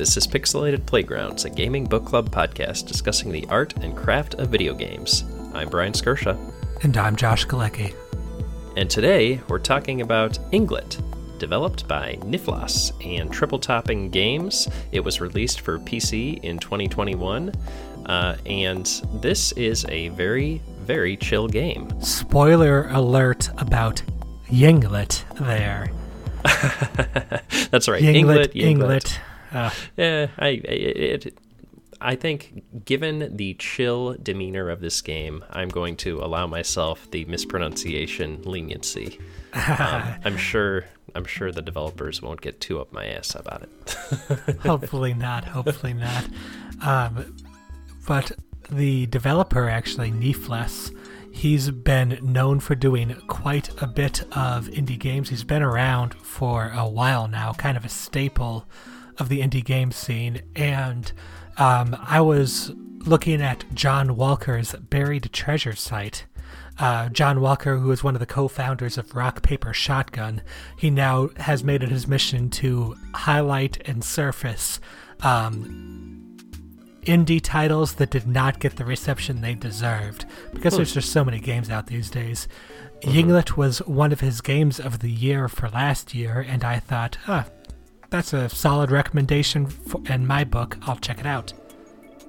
This is Pixelated Playgrounds, a gaming book club podcast discussing the art and craft of video games. I'm Brian Skirsha. And I'm Josh Galecki. And today we're talking about Inglet, developed by Nifflas and Triple Topping Games. It was released for PC in 2021, uh, and this is a very, very chill game. Spoiler alert about Yinglet there. That's right. Yinglet, Yinglet. Yinglet. Uh, yeah, I it, I think given the chill demeanor of this game, I'm going to allow myself the mispronunciation leniency. um, I'm sure I'm sure the developers won't get too up my ass about it. hopefully not. Hopefully not. Um, but the developer actually, Nifflas, he's been known for doing quite a bit of indie games. He's been around for a while now, kind of a staple of the indie game scene. And um, I was looking at John Walker's Buried Treasure site. Uh, John Walker, who is one of the co founders of Rock Paper Shotgun, he now has made it his mission to highlight and surface um, indie titles that did not get the reception they deserved because there's just so many games out these days. Mm-hmm. Yinglet was one of his games of the year for last year, and I thought, huh, that's a solid recommendation for, in my book. I'll check it out.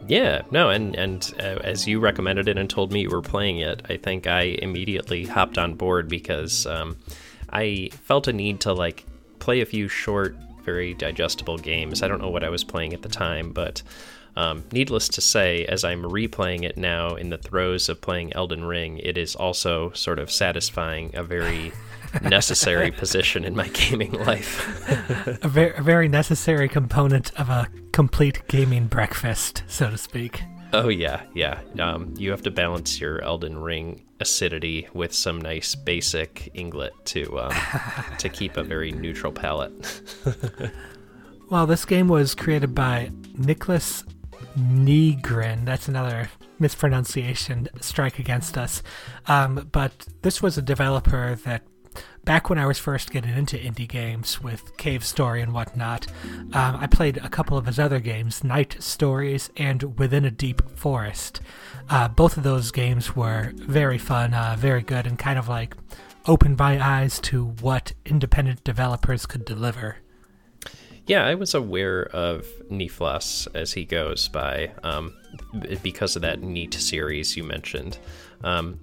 Yeah, no, and and uh, as you recommended it and told me you were playing it, I think I immediately hopped on board because um, I felt a need to like play a few short, very digestible games. I don't know what I was playing at the time, but um, needless to say, as I'm replaying it now in the throes of playing Elden Ring, it is also sort of satisfying a very necessary position in my gaming life. a, very, a very necessary component of a complete gaming breakfast, so to speak. Oh yeah, yeah. Um, you have to balance your Elden Ring acidity with some nice basic Inglet to um, to keep a very neutral palate. well, this game was created by Nicholas Nygren. That's another mispronunciation strike against us. Um, but this was a developer that back when I was first getting into indie games with Cave Story and whatnot, um, I played a couple of his other games, Knytt Stories and Within a Deep Forest. Uh, both of those games were very fun, uh, very good, and kind of like opened my eyes to what independent developers could deliver. Yeah, I was aware of Nifflas as he goes by um, because of that Knytt series you mentioned. Um,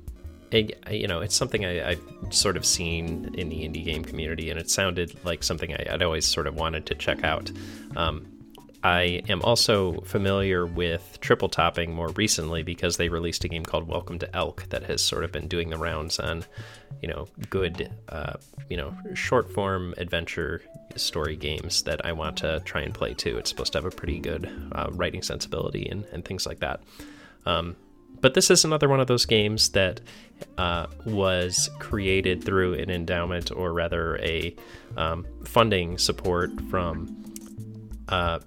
you know, it's something I, have sort of seen in the indie game community, and it sounded like something I, would always sort of wanted to check out. Um, I am also familiar with triple topping more recently because they released a game called Welcome to Elk that has sort of been doing the rounds on, you know, good, uh, you know, short form adventure story games that I want to try and play too. It's supposed to have a pretty good uh, writing sensibility and, and things like that. Um, but this is another one of those games that uh, was created through an endowment or rather a um, funding support from uh,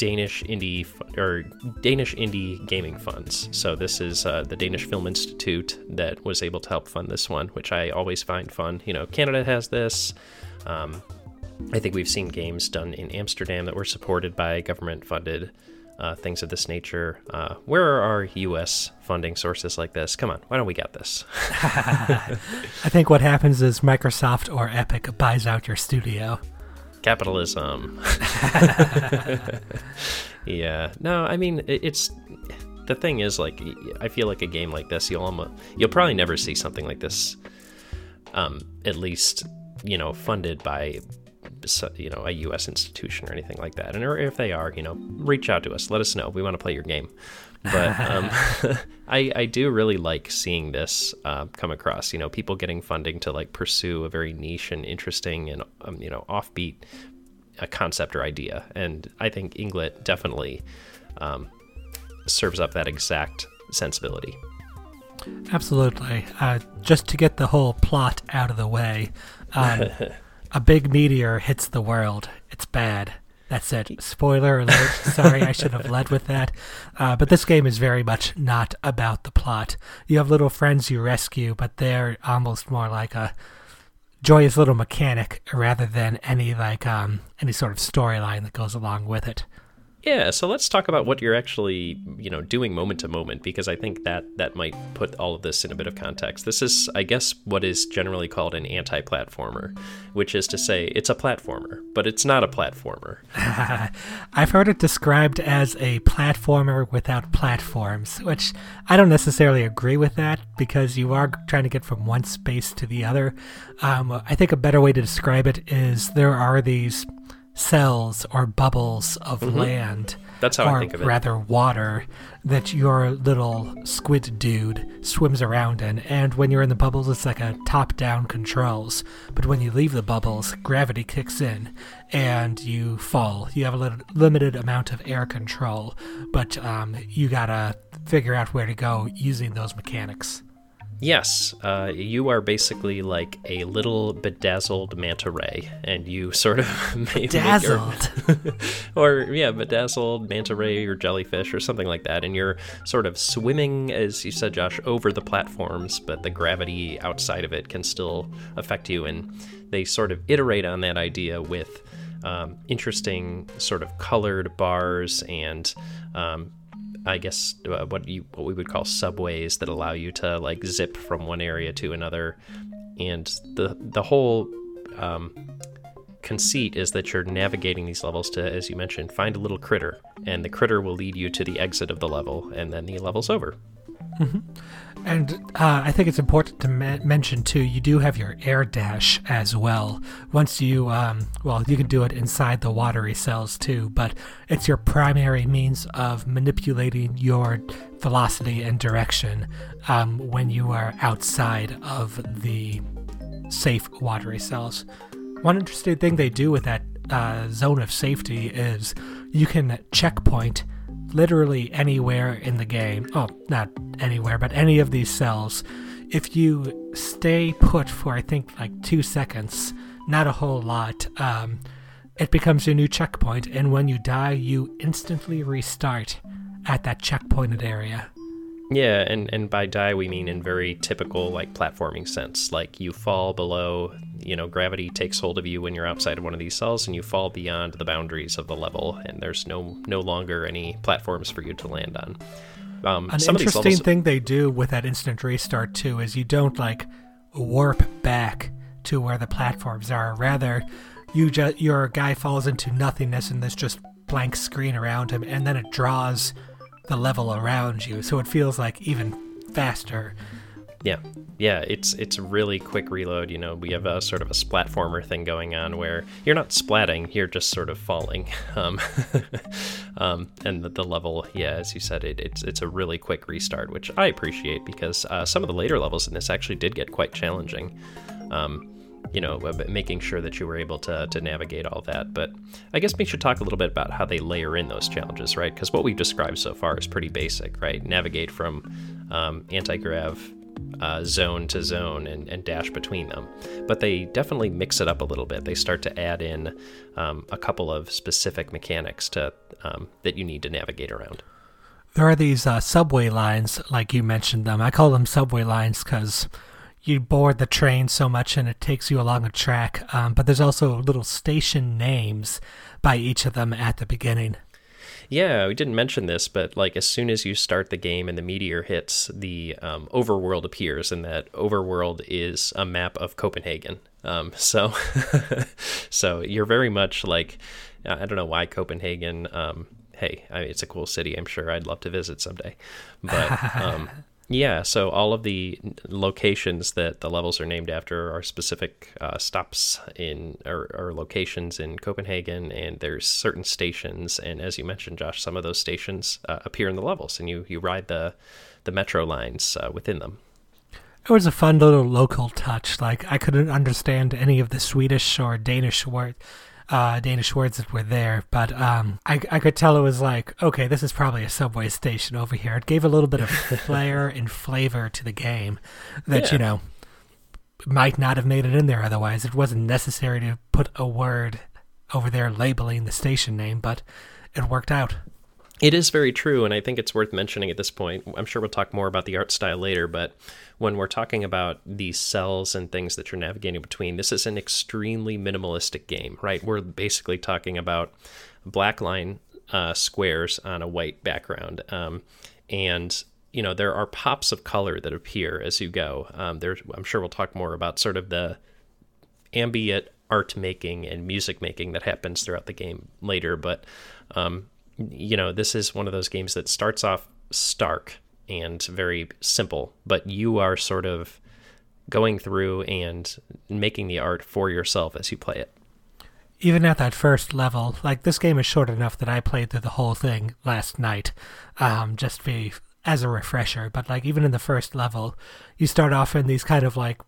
Danish indie or Danish indie gaming funds. So this is uh, the Danish Film Institute that was able to help fund this one, which I always find fun. You know, Canada has this. Um, I think we've seen games done in Amsterdam that were supported by government funded uh, things of this nature. Uh, where are our U.S. funding sources like this? Come on, why don't we get this? I think what happens is Microsoft or Epic buys out your studio. Capitalism. yeah. No, I mean it's the thing is like I feel like a game like this you'll almost you'll probably never see something like this. Um, at least you know funded by you know a U.S. institution or anything like that. And if they are, you know, reach out to us. Let us know. We want to play your game. But um, I I do really like seeing this uh, come across. You know, people getting funding to like pursue a very niche and interesting and um, you know offbeat a uh, concept or idea. And I think Inglet definitely um, serves up that exact sensibility. Absolutely. Uh, just to get the whole plot out of the way. Um, a big meteor hits the world. It's bad. That's it. Spoiler alert. Sorry, I should have led with that. Uh, but this game is very much not about the plot. You have little friends you rescue, but they're almost more like a joyous little mechanic rather than any like um, any sort of storyline that goes along with it. Yeah, so let's talk about what you're actually, you know, doing moment to moment because I think that that might put all of this in a bit of context. This is, I guess, what is generally called an anti-platformer, which is to say it's a platformer, but it's not a platformer. I've heard it described as a platformer without platforms, which I don't necessarily agree with that because you are trying to get from one space to the other. Um, I think a better way to describe it is there are these cells or bubbles of mm-hmm. land. That's how or I think of it. Rather, water that your little squid dude swims around in. And when you're in the bubbles, it's like a top down controls. But when you leave the bubbles, gravity kicks in and you fall. You have a limited amount of air control, but um, you gotta figure out where to go using those mechanics. Yes, uh, you are basically like a little bedazzled manta ray, and you sort of bedazzled, your, or yeah, bedazzled manta ray or jellyfish or something like that, and you're sort of swimming, as you said, Josh, over the platforms, but the gravity outside of it can still affect you, and they sort of iterate on that idea with um, interesting sort of colored bars and um, I guess uh, what you what we would call subways that allow you to like zip from one area to another, and the the whole um, conceit is that you're navigating these levels to, as you mentioned, find a little critter, and the critter will lead you to the exit of the level, and then the level's over. Mm-hmm. And uh, I think it's important to ma- mention too. You do have your air dash as well. Once you, um, well, you can do it inside the watery cells too, but it's your primary means of manipulating your velocity and direction um, when you are outside of the safe watery cells. One interesting thing they do with that uh, zone of safety is you can checkpoint literally anywhere in the game. Oh, not anywhere, but any of these cells. If you stay put for, I think, like two seconds, not a whole lot, um, it becomes your new checkpoint, and when you die, you instantly restart at that checkpointed area. Yeah, and, and by die we mean in very typical like platforming sense. Like you fall below, you know, gravity takes hold of you when you're outside of one of these cells and you fall beyond the boundaries of the level and there's no no longer any platforms for you to land on. Um, An interesting levels... thing they do with that instant restart too is you don't like warp back to where the platforms are. Rather, you just your guy falls into nothingness and there's just blank screen around him, and then it draws the level around you, so it feels like even faster. Yeah, yeah, it's it's really quick reload. You know, we have a sort of a splatformer thing going on where you're not splatting, you're just sort of falling. Um, um, and the, the, level, yeah, as you said, it, it's it's a really quick restart, which I appreciate because uh, some of the later levels in this actually did get quite challenging. Um, you know, making sure that you were able to, to navigate all that. But I guess we should talk a little bit about how they layer in those challenges, right? Because what we've described so far is pretty basic, right? Navigate from um, anti grav uh, zone to zone and, and, dash between them. But they definitely mix it up a little bit. They start to add in um, a couple of specific mechanics to um, that you need to navigate around. There are these uh, subway lines, like you mentioned them. I call them subway lines because you board the train so much and it takes you along a track. Um, but there's also little station names by each of them at the beginning. Yeah, we didn't mention this, but like as soon as you start the game and the meteor hits, the um, overworld appears, and that overworld is a map of Copenhagen. Um, so, so you're very much like I don't know why Copenhagen. Um, hey, I mean, it's a cool city. I'm sure I'd love to visit someday, but um, yeah, so all of the locations that the levels are named after are specific uh, stops in or, or, locations in Copenhagen, and there's certain stations. And as you mentioned, Josh, some of those stations uh, appear in the levels, and you you ride the the metro lines uh, within them. It was a fun little local touch. Like I couldn't understand any of the Swedish or Danish word uh, Danish words that were there, but um, I, I could tell it was like, okay, this is probably a subway station over here. It gave a little bit of flair and flavor to the game that, yeah. you know, might not have made it in there otherwise. It wasn't necessary to put a word over there labeling the station name, but it worked out. It is very true, and I think it's worth mentioning at this point. I'm sure we'll talk more about the art style later, but when we're talking about these cells and things that you're navigating between, this is an extremely minimalistic game, right? We're basically talking about black line uh, squares on a white background, um, and you know there are pops of color that appear as you go. Um, there's, I'm sure we'll talk more about sort of the ambient art making and music making that happens throughout the game later, but um, you know, this is one of those games that starts off stark and very simple, but you are sort of going through and making the art for yourself as you play it. Even at that first level, like this game is short enough that I played through the whole thing last night, um, just be as a refresher. But like even in the first level, you start off in these kind of like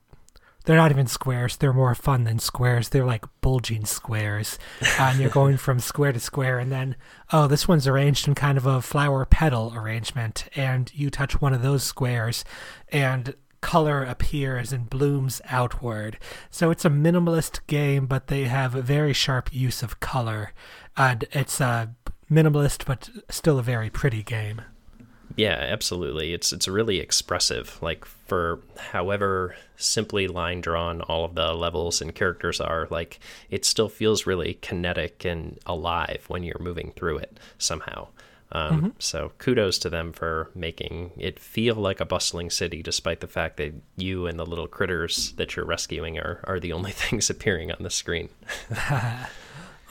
they're not even squares. They're more fun than squares. They're like bulging squares. Uh, and you're going from square to square. And then, oh, this one's arranged in kind of a flower petal arrangement. And you touch one of those squares, and color appears and blooms outward. So it's a minimalist game, but they have a very sharp use of color. And it's a minimalist, but still a very pretty game. Yeah, absolutely. It's it's really expressive. Like for however simply line drawn all of the levels and characters are, like it still feels really kinetic and alive when you're moving through it somehow. Um, mm-hmm. So kudos to them for making it feel like a bustling city, despite the fact that you and the little critters that you're rescuing are are the only things appearing on the screen.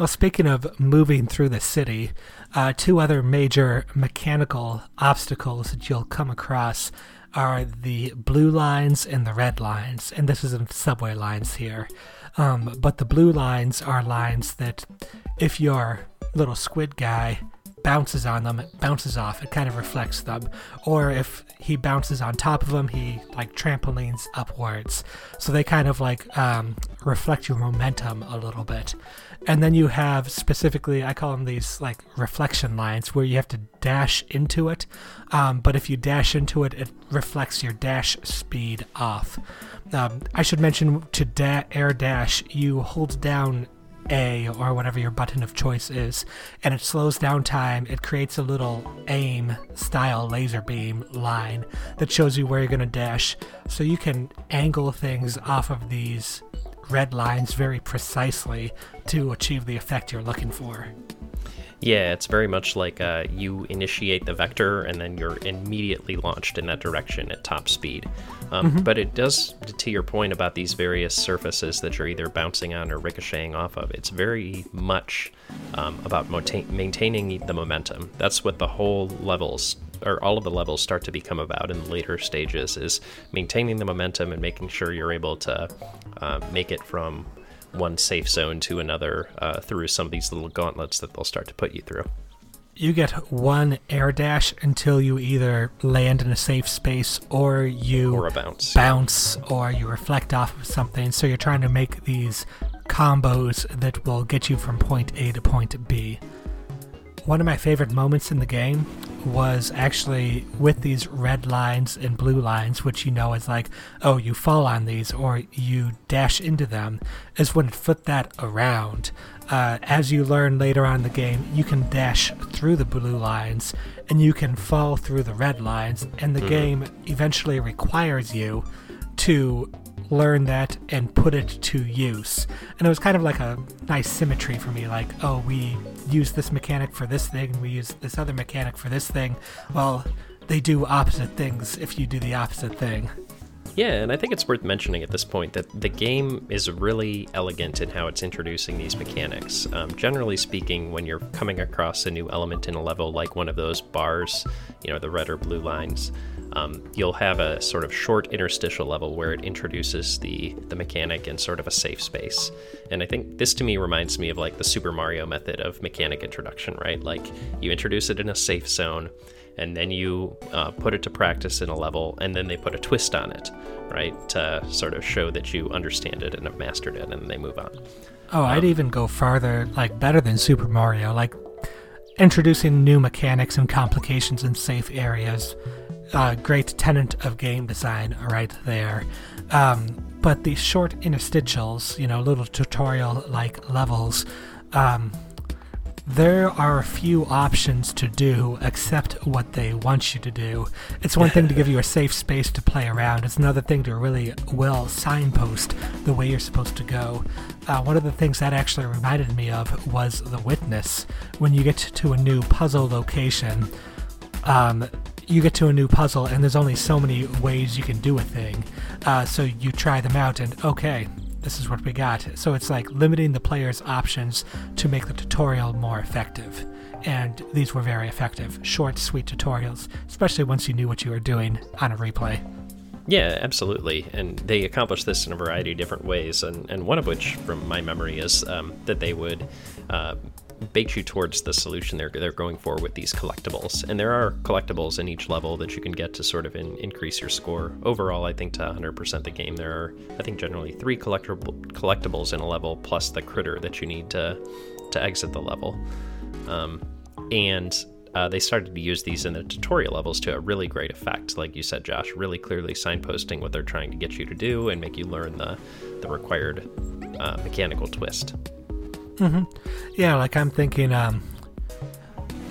Well, speaking of moving through the city, uh, two other major mechanical obstacles that you'll come across are the blue lines and the red lines, and this isn't subway lines here. Um, but the blue lines are lines that, if your little squid guy bounces on them, it bounces off. It kind of reflects them. Or if he bounces on top of them, he like trampolines upwards. So they kind of like um, reflect your momentum a little bit. And then you have specifically, I call them these like reflection lines where you have to dash into it. Um, but if you dash into it, it reflects your dash speed off. Um, I should mention to da- air dash, you hold down a or whatever your button of choice is, and it slows down time. It creates a little aim style laser beam line that shows you where you're going to dash, so you can angle things off of these red lines very precisely to achieve the effect you're looking for. Yeah, it's very much like uh, you initiate the vector and then you're immediately launched in that direction at top speed. Um, mm-hmm. But it does, to your point about these various surfaces that you're either bouncing on or ricocheting off of, it's very much um, about maintaining the momentum. That's what the whole levels or all of the levels start to become about in the later stages is maintaining the momentum and making sure you're able to uh, make it from one safe zone to another uh, through some of these little gauntlets that they'll start to put you through. You get one air dash until you either land in a safe space or you or a bounce, bounce, or you reflect off of something. So you're trying to make these combos that will get you from point A to point B. One of my favorite moments in the game was actually with these red lines and blue lines, which you know is like, oh, you fall on these or you dash into them, is when it flipped that around. Uh, as you learn later on in the game, you can dash through the blue lines and you can fall through the red lines, and the mm-hmm. game eventually requires you to learn that and put it to use. And it was kind of like a nice symmetry for me like, oh, we use this mechanic for this thing, we use this other mechanic for this thing. Well, they do opposite things if you do the opposite thing. Yeah, and I think it's worth mentioning at this point that the game is really elegant in how it's introducing these mechanics. Um, generally speaking, when you're coming across a new element in a level, like one of those bars, you know, the red or blue lines, um, you'll have a sort of short interstitial level where it introduces the the mechanic in sort of a safe space. And I think this to me reminds me of like the Super Mario method of mechanic introduction, right? Like you introduce it in a safe zone, and then you uh, put it to practice in a level, and then they put a twist on it, right, to sort of show that you understand it and have mastered it, and they move on. Oh, I'd um, even go farther, like better than Super Mario, like introducing new mechanics and complications in safe areas uh, great tenant of game design right there. Um, but these short interstitials, you know, little tutorial like levels, um, there are a few options to do except what they want you to do. It's one thing to give you a safe space to play around, it's another thing to really well signpost the way you're supposed to go. Uh, one of the things that actually reminded me of was The Witness. When you get to a new puzzle location, um, you get to a new puzzle and there's only so many ways you can do a thing. Uh, so you try them out and okay, this is what we got. So it's like limiting the player's options to make the tutorial more effective. And these were very effective. Short, sweet tutorials, especially once you knew what you were doing on a replay. Yeah, absolutely. And they accomplished this in a variety of different ways. And, and one of which, from my memory, is um, that they would uh, bait you towards the solution they're, they're going for with these collectibles. And there are collectibles in each level that you can get to sort of in, increase your score. Overall, I think to 100% the game, there are, I think, generally three collectible, collectibles in a level plus the critter that you need to, to exit the level. Um, and uh, they started to use these in the tutorial levels to a really great effect. Like you said, Josh, really clearly signposting what they're trying to get you to do and make you learn the, the required uh, mechanical twist. Mm-hmm. Yeah, like I'm thinking, um,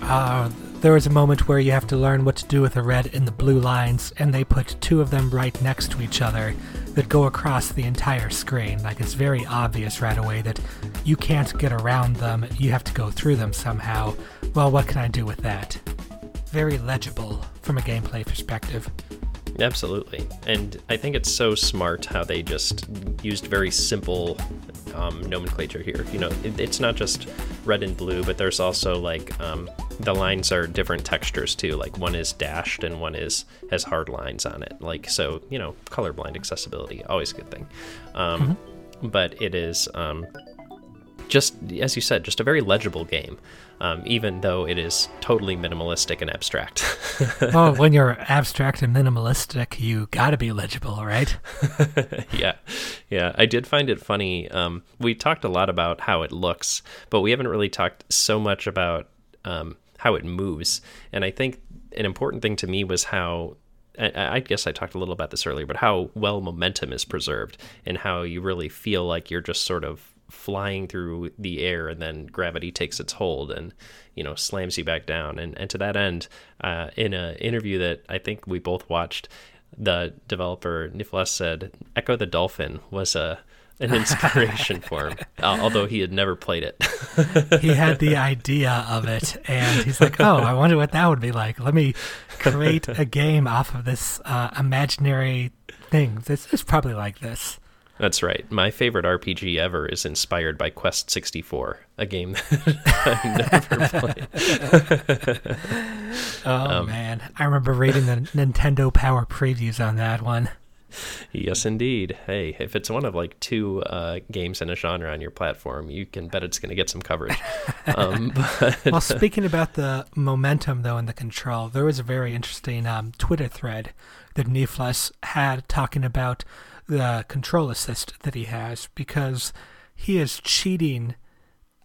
uh, there was a moment where you have to learn what to do with the red and the blue lines, and they put two of them right next to each other that go across the entire screen. Like it's very obvious right away that you can't get around them, you have to go through them somehow. Well, what can I do with that? Very legible from a gameplay perspective. Absolutely. And I think it's so smart how they just used very simple um, nomenclature here. You know, it, it's not just red and blue, but there's also like um, the lines are different textures too. Like one is dashed and one is has hard lines on it. Like so, you know, colorblind accessibility always a good thing. Um, mm-hmm. But it is um, just as you said, just a very legible game um, even though it is totally minimalistic and abstract. well, when you're abstract and minimalistic, you gotta be legible, right? yeah, yeah. I did find it funny. Um, we talked a lot about how it looks, but we haven't really talked so much about um, how it moves. And I think an important thing to me was how I guess I talked a little about this earlier, but how well momentum is preserved and how you really feel like you're just sort of flying through the air and then gravity takes its hold and you know slams you back down and and to that end uh, in an interview that I think we both watched the developer Nifflas said Ecco the Dolphin was a an inspiration for him, uh, although he had never played it. he had the idea of it, and he's like, "Oh, I wonder what that would be like. Let me create a game off of this uh, imaginary thing. This is probably like this." That's right. My favorite RPG ever is inspired by Quest 64, a game that I've never played. oh, um, man. I remember reading the Nintendo Power previews on that one. Yes, indeed. Hey, if it's one of like two uh, games in a genre on your platform, you can bet it's going to get some coverage. Um, but, well, speaking about the momentum, though, and the control, there was a very interesting um, Twitter thread that Nifflas had talking about the control assist that he has because he is cheating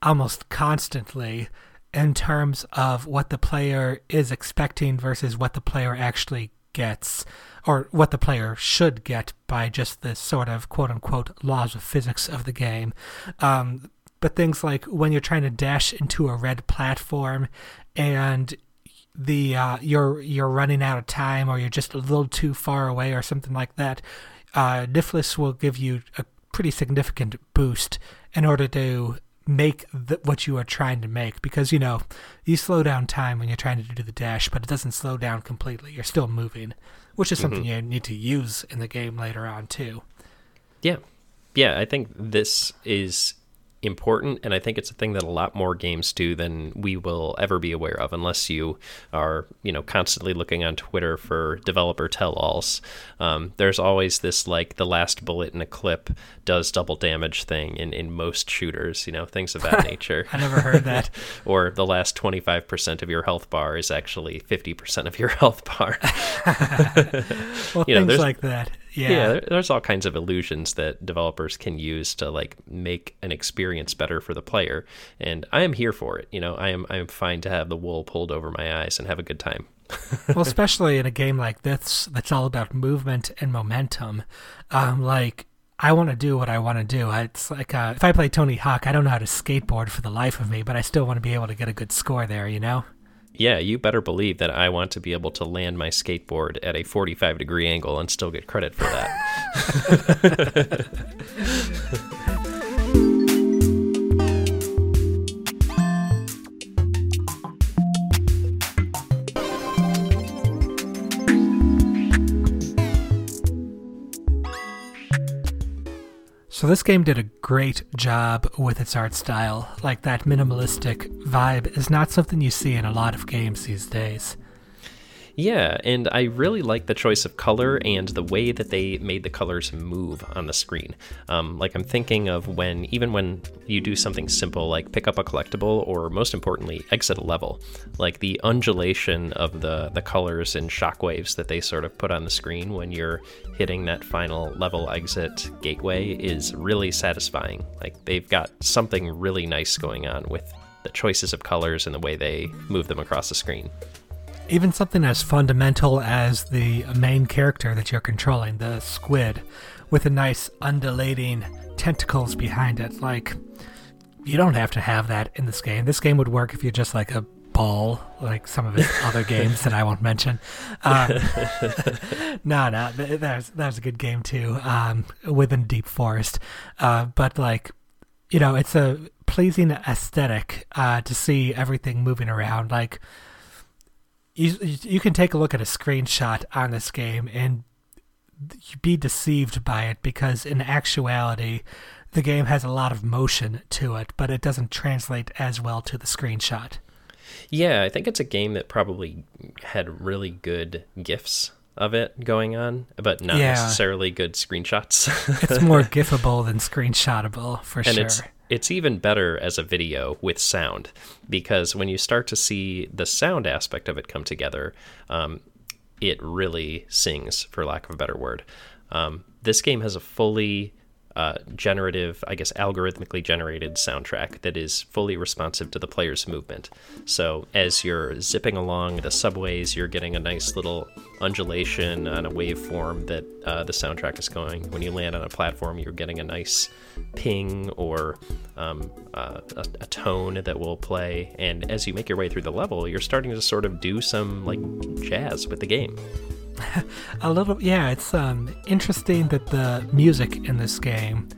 almost constantly in terms of what the player is expecting versus what the player actually gets or what the player should get by just the sort of quote unquote laws of physics of the game. Um, but things like when you're trying to dash into a red platform and the uh, you're you're running out of time or you're just a little too far away or something like that, uh, Nifflas will give you a pretty significant boost in order to make the, what you are trying to make because you know you slow down time when you're trying to do the dash but it doesn't slow down completely. You're still moving which is something mm-hmm. you need to use in the game later on too. Yeah. Yeah i think this is important and i think it's a thing that a lot more games do than we will ever be aware of unless you are you know constantly looking on twitter for developer tell-alls. Um, there's always this like the last bullet in a clip does double damage thing in, in most shooters you know things of that nature. I never heard that. Or the last 25% of your health bar is actually 50% of your health bar. Well you know, things like that yeah. yeah there's all kinds of illusions that developers can use to like make an experience better for the player and i am here for it you know i am i am fine to have the wool pulled over my eyes and have a good time well especially in a game like this that's all about movement and momentum um, like I want to do what I want to do. It's like uh, if I play Tony Hawk, I don't know how to skateboard for the life of me, but I still want to be able to get a good score there, you know? Yeah, you better believe that I want to be able to land my skateboard at a 45 degree angle and still get credit for that. So this game did a great job with its art style. Like that minimalistic vibe is not something you see in a lot of games these days. Yeah, and I really like the choice of color and the way that they made the colors move on the screen. Um, like I'm thinking of when, even when you do something simple like pick up a collectible, or most importantly, exit a level, like the undulation of the the colors and shockwaves that they sort of put on the screen when you're hitting that final level exit gateway is really satisfying. Like they've got something really nice going on with the choices of colors and the way they move them across the screen even something as fundamental as the main character that you're controlling, the squid, with a nice undulating tentacles behind it. Like, you don't have to have that in this game. This game would work if you're just like a ball, like some of his other games that I won't mention. Uh, no, no, that's that's a good game too. Um, within Deep Forest, uh, but like, you know, it's a pleasing aesthetic uh, to see everything moving around. Like, you you can take a look at a screenshot on this game and be deceived by it because in actuality the game has a lot of motion to it but it doesn't translate as well to the screenshot. Yeah i think it's a game that probably had really good gifs of it going on but not yeah. necessarily good screenshots. It's more gifable than screenshotable for and sure. it's it's even better as a video with sound because when you start to see the sound aspect of it come together, um, it really sings, for lack of a better word. Um, this game has a fully uh, generative, I guess, algorithmically generated soundtrack that is fully responsive to the player's movement. So as you're zipping along the subways, you're getting a nice little undulation on a waveform that uh, the soundtrack is going. When you land on a platform, you're getting a nice ping or um, uh, a, a, tone that will play. And as you make your way through the level, you're starting to sort of do some like jazz with the game. a little, yeah. It's um, interesting that the music in this game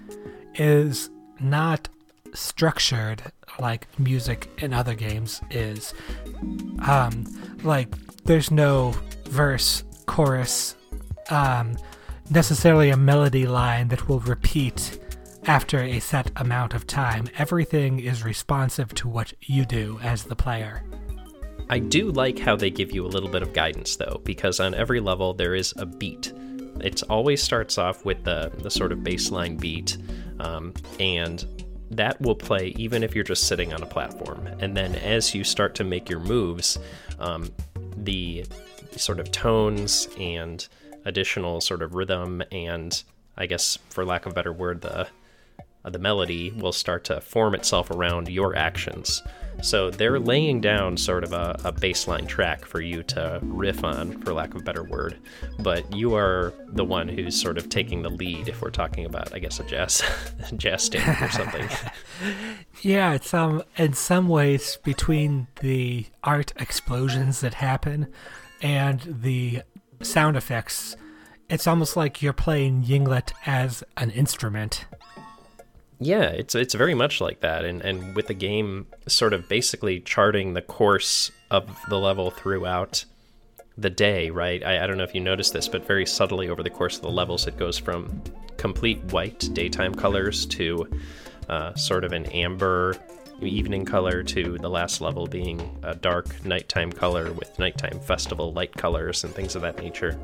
is not structured like music in other games is. Um, like there's no verse, chorus, um, necessarily a melody line that will repeat after a set amount of time. Everything is responsive to what you do as the player. I do like how they give you a little bit of guidance, though, because on every level there is a beat. It always starts off with the, the sort of baseline beat, um, and that will play even if you're just sitting on a platform. And then as you start to make your moves, um, the sort of tones and additional sort of rhythm and I guess for lack of a better word the the melody will start to form itself around your actions. So they're laying down sort of a, a, baseline track for you to riff on, for lack of a better word. But you are the one who's sort of taking the lead if we're talking about, I guess, a jazz jazz standard or something. yeah, it's um in some ways between the art explosions that happen and the sound effects, it's almost like you're playing Yinglet as an instrument. Yeah, it's it's very much like that, and and with the game sort of basically charting the course of the level throughout the day, right? I, I don't know if you noticed this, but very subtly over the course of the levels, it goes from complete white daytime colors to uh, sort of an amber evening color to the last level being a dark nighttime color with nighttime festival light colors and things of that nature.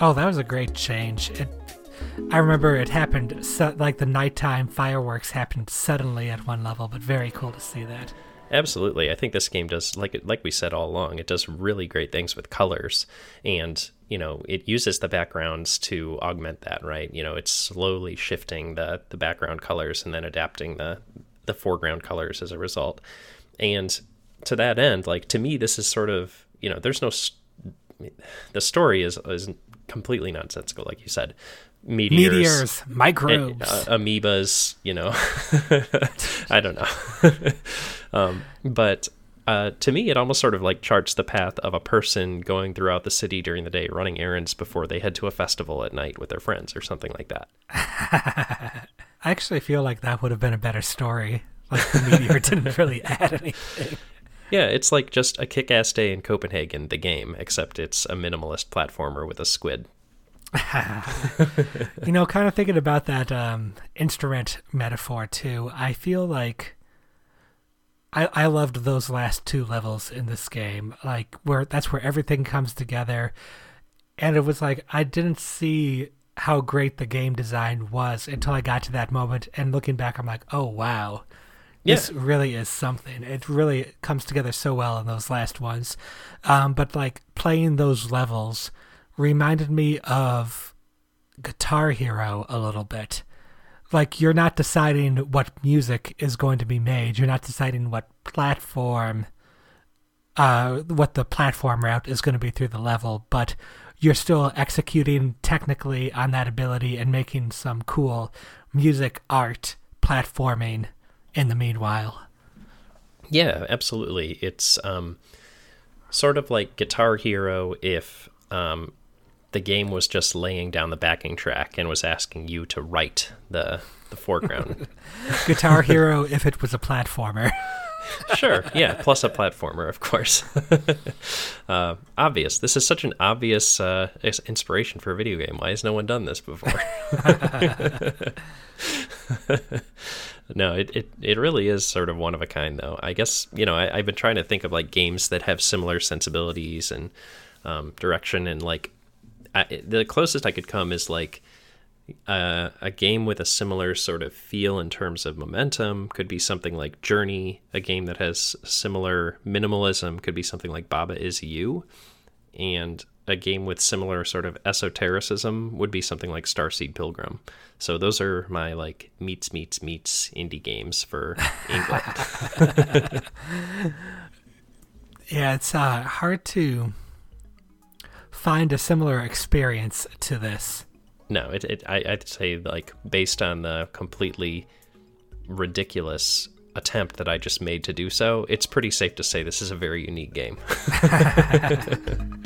Oh, that was a great change. It I remember it happened like the nighttime fireworks happened suddenly at one level, but very cool to see that. Absolutely, I think this game does like like we said all along. It does really great things with colors, and you know it uses the backgrounds to augment that. Right, you know it's slowly shifting the the background colors and then adapting the the foreground colors as a result. And to that end, like to me, this is sort of you know there's no the story is is completely nonsensical, like you said. Meteors, Meteors, microbes. uh, amoebas, you know. I don't know. um, but uh, to me, it almost sort of like charts the path of a person going throughout the city during the day, running errands before they head to a festival at night with their friends or something like that. I actually feel like that would have been a better story. Like the meteor didn't really add anything. Yeah, it's like just a kick ass day in Copenhagen, the game, except it's a minimalist platformer with a squid. you know, kind of thinking about that um, instrument metaphor too, I feel like I, I loved those last two levels in this game. Like where that's where everything comes together. And it was like I didn't see how great the game design was until I got to that moment and looking back I'm like, "Oh wow. This really is something. It really comes together so well in those last ones." Um, but like playing those levels reminded me of Guitar Hero a little bit. Like you're not deciding what music is going to be made. You're not deciding what platform uh what the platform route is going to be through the level, but you're still executing technically on that ability and making some cool music art platforming in the meanwhile. Yeah, absolutely. It's um, sort of like Guitar Hero if um, the game was just laying down the backing track and was asking you to write the the foreground. Guitar Hero if it was a platformer. sure, yeah, plus a platformer, of course. uh, obvious. This is such an obvious uh, inspiration for a video game. Why has no one done this before? no, it, it, it really is sort of one of a kind, though. I guess, you know, I, I've been trying to think of like games that have similar sensibilities and um, direction, and like I, the closest I could come is like uh, a game with a similar sort of feel in terms of momentum could be something like Journey. A game that has similar minimalism could be something like Baba Is You, and a game with similar sort of esotericism would be something like Starseed Pilgrim. So those are my like meets meets meets indie games for England. Yeah, it's uh, hard to find a similar experience to this. no, it, it I, I'd say like based on the completely ridiculous attempt that I just made to do so, it's pretty safe to say this is a very unique game.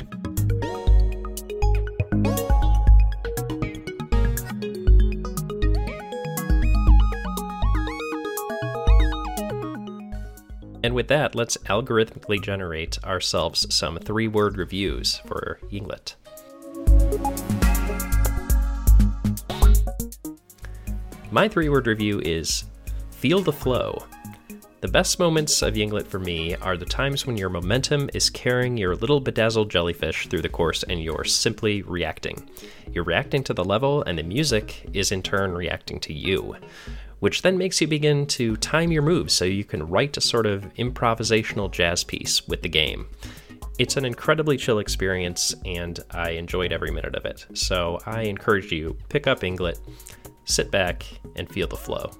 And with that, let's algorithmically generate ourselves some three word reviews for Yinglet. My three word review is Feel the Flow. The best moments of Yinglet for me are the times when your momentum is carrying your little bedazzled jellyfish through the course and you're simply reacting. You're reacting to the level, and the music is in turn reacting to you, which then makes you begin to time your moves so you can write a sort of improvisational jazz piece with the game. It's an incredibly chill experience, and I enjoyed every minute of it. So I encourage you pick up Inglet, sit back, and feel the flow.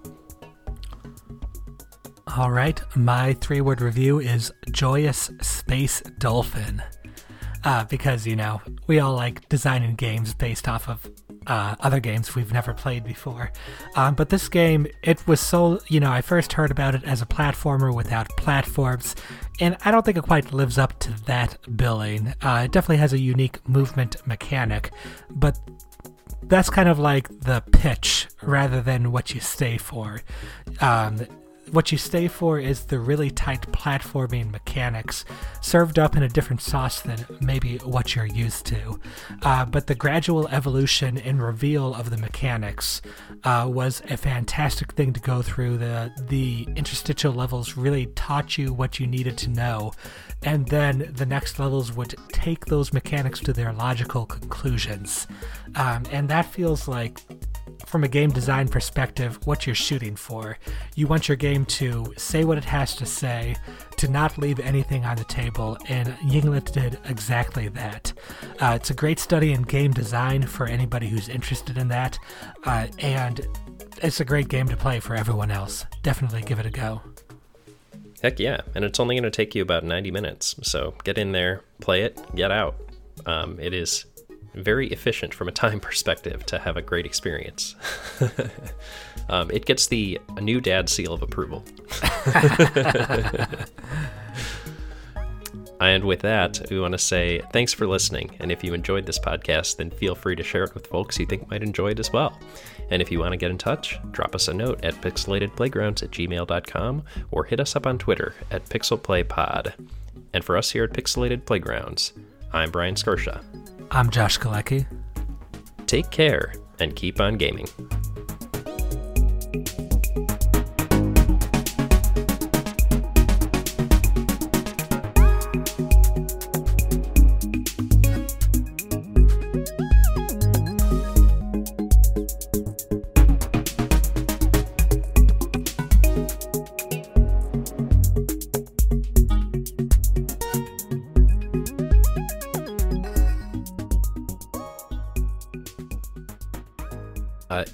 All right, my three word review is Joyous Space Dolphin. Uh, because, you know, we all like designing games based off of uh, other games we've never played before. Um, but this game, it was so, you know, I first heard about it as a platformer without platforms, and I don't think it quite lives up to that billing. Uh, it definitely has a unique movement mechanic, but that's kind of like the pitch rather than what you stay for. Um, what you stay for is the really tight platforming mechanics, served up in a different sauce than maybe what you're used to. Uh, but the gradual evolution and reveal of the mechanics uh, was a fantastic thing to go through. The the interstitial levels really taught you what you needed to know, and then the next levels would take those mechanics to their logical conclusions, um, and that feels like from a game design perspective, what you're shooting for. You want your game to say what it has to say, to not leave anything on the table, and Yinglet did exactly that. Uh, it's a great study in game design for anybody who's interested in that, uh, and it's a great game to play for everyone else. Definitely give it a go. Heck yeah, and it's only going to take you about 90 minutes. So get in there, play it, get out. Um, it is very efficient from a time perspective to have a great experience. um, it gets the new dad seal of approval. and with that, we want to say thanks for listening. And if you enjoyed this podcast, then feel free to share it with folks you think might enjoy it as well. And if you want to get in touch, drop us a note at pixelatedplaygrounds at gmail.com or hit us up on Twitter at pixelplaypod. And for us here at Pixelated Playgrounds, I'm Brian Scorsha. I'm Josh Galecki. Take care and keep on gaming.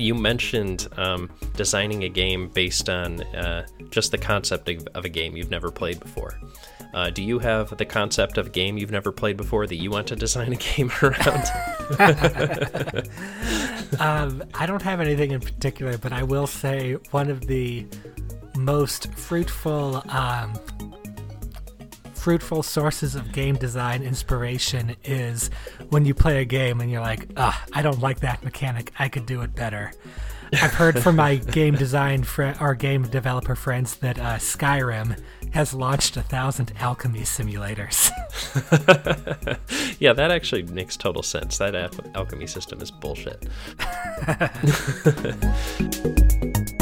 You mentioned um, designing a game based on uh, just the concept of, a game you've never played before. Uh, do you have the concept of a game you've never played before that you want to design a game around? um, I don't have anything in particular, but I will say one of the most fruitful um, fruitful sources of game design inspiration is when you play a game and you're like, ah, I don't like that mechanic. I could do it better. I've heard from my game design fr- or game developer friends that uh, Skyrim has launched a thousand alchemy simulators. yeah, that actually makes total sense. That al- alchemy system is bullshit.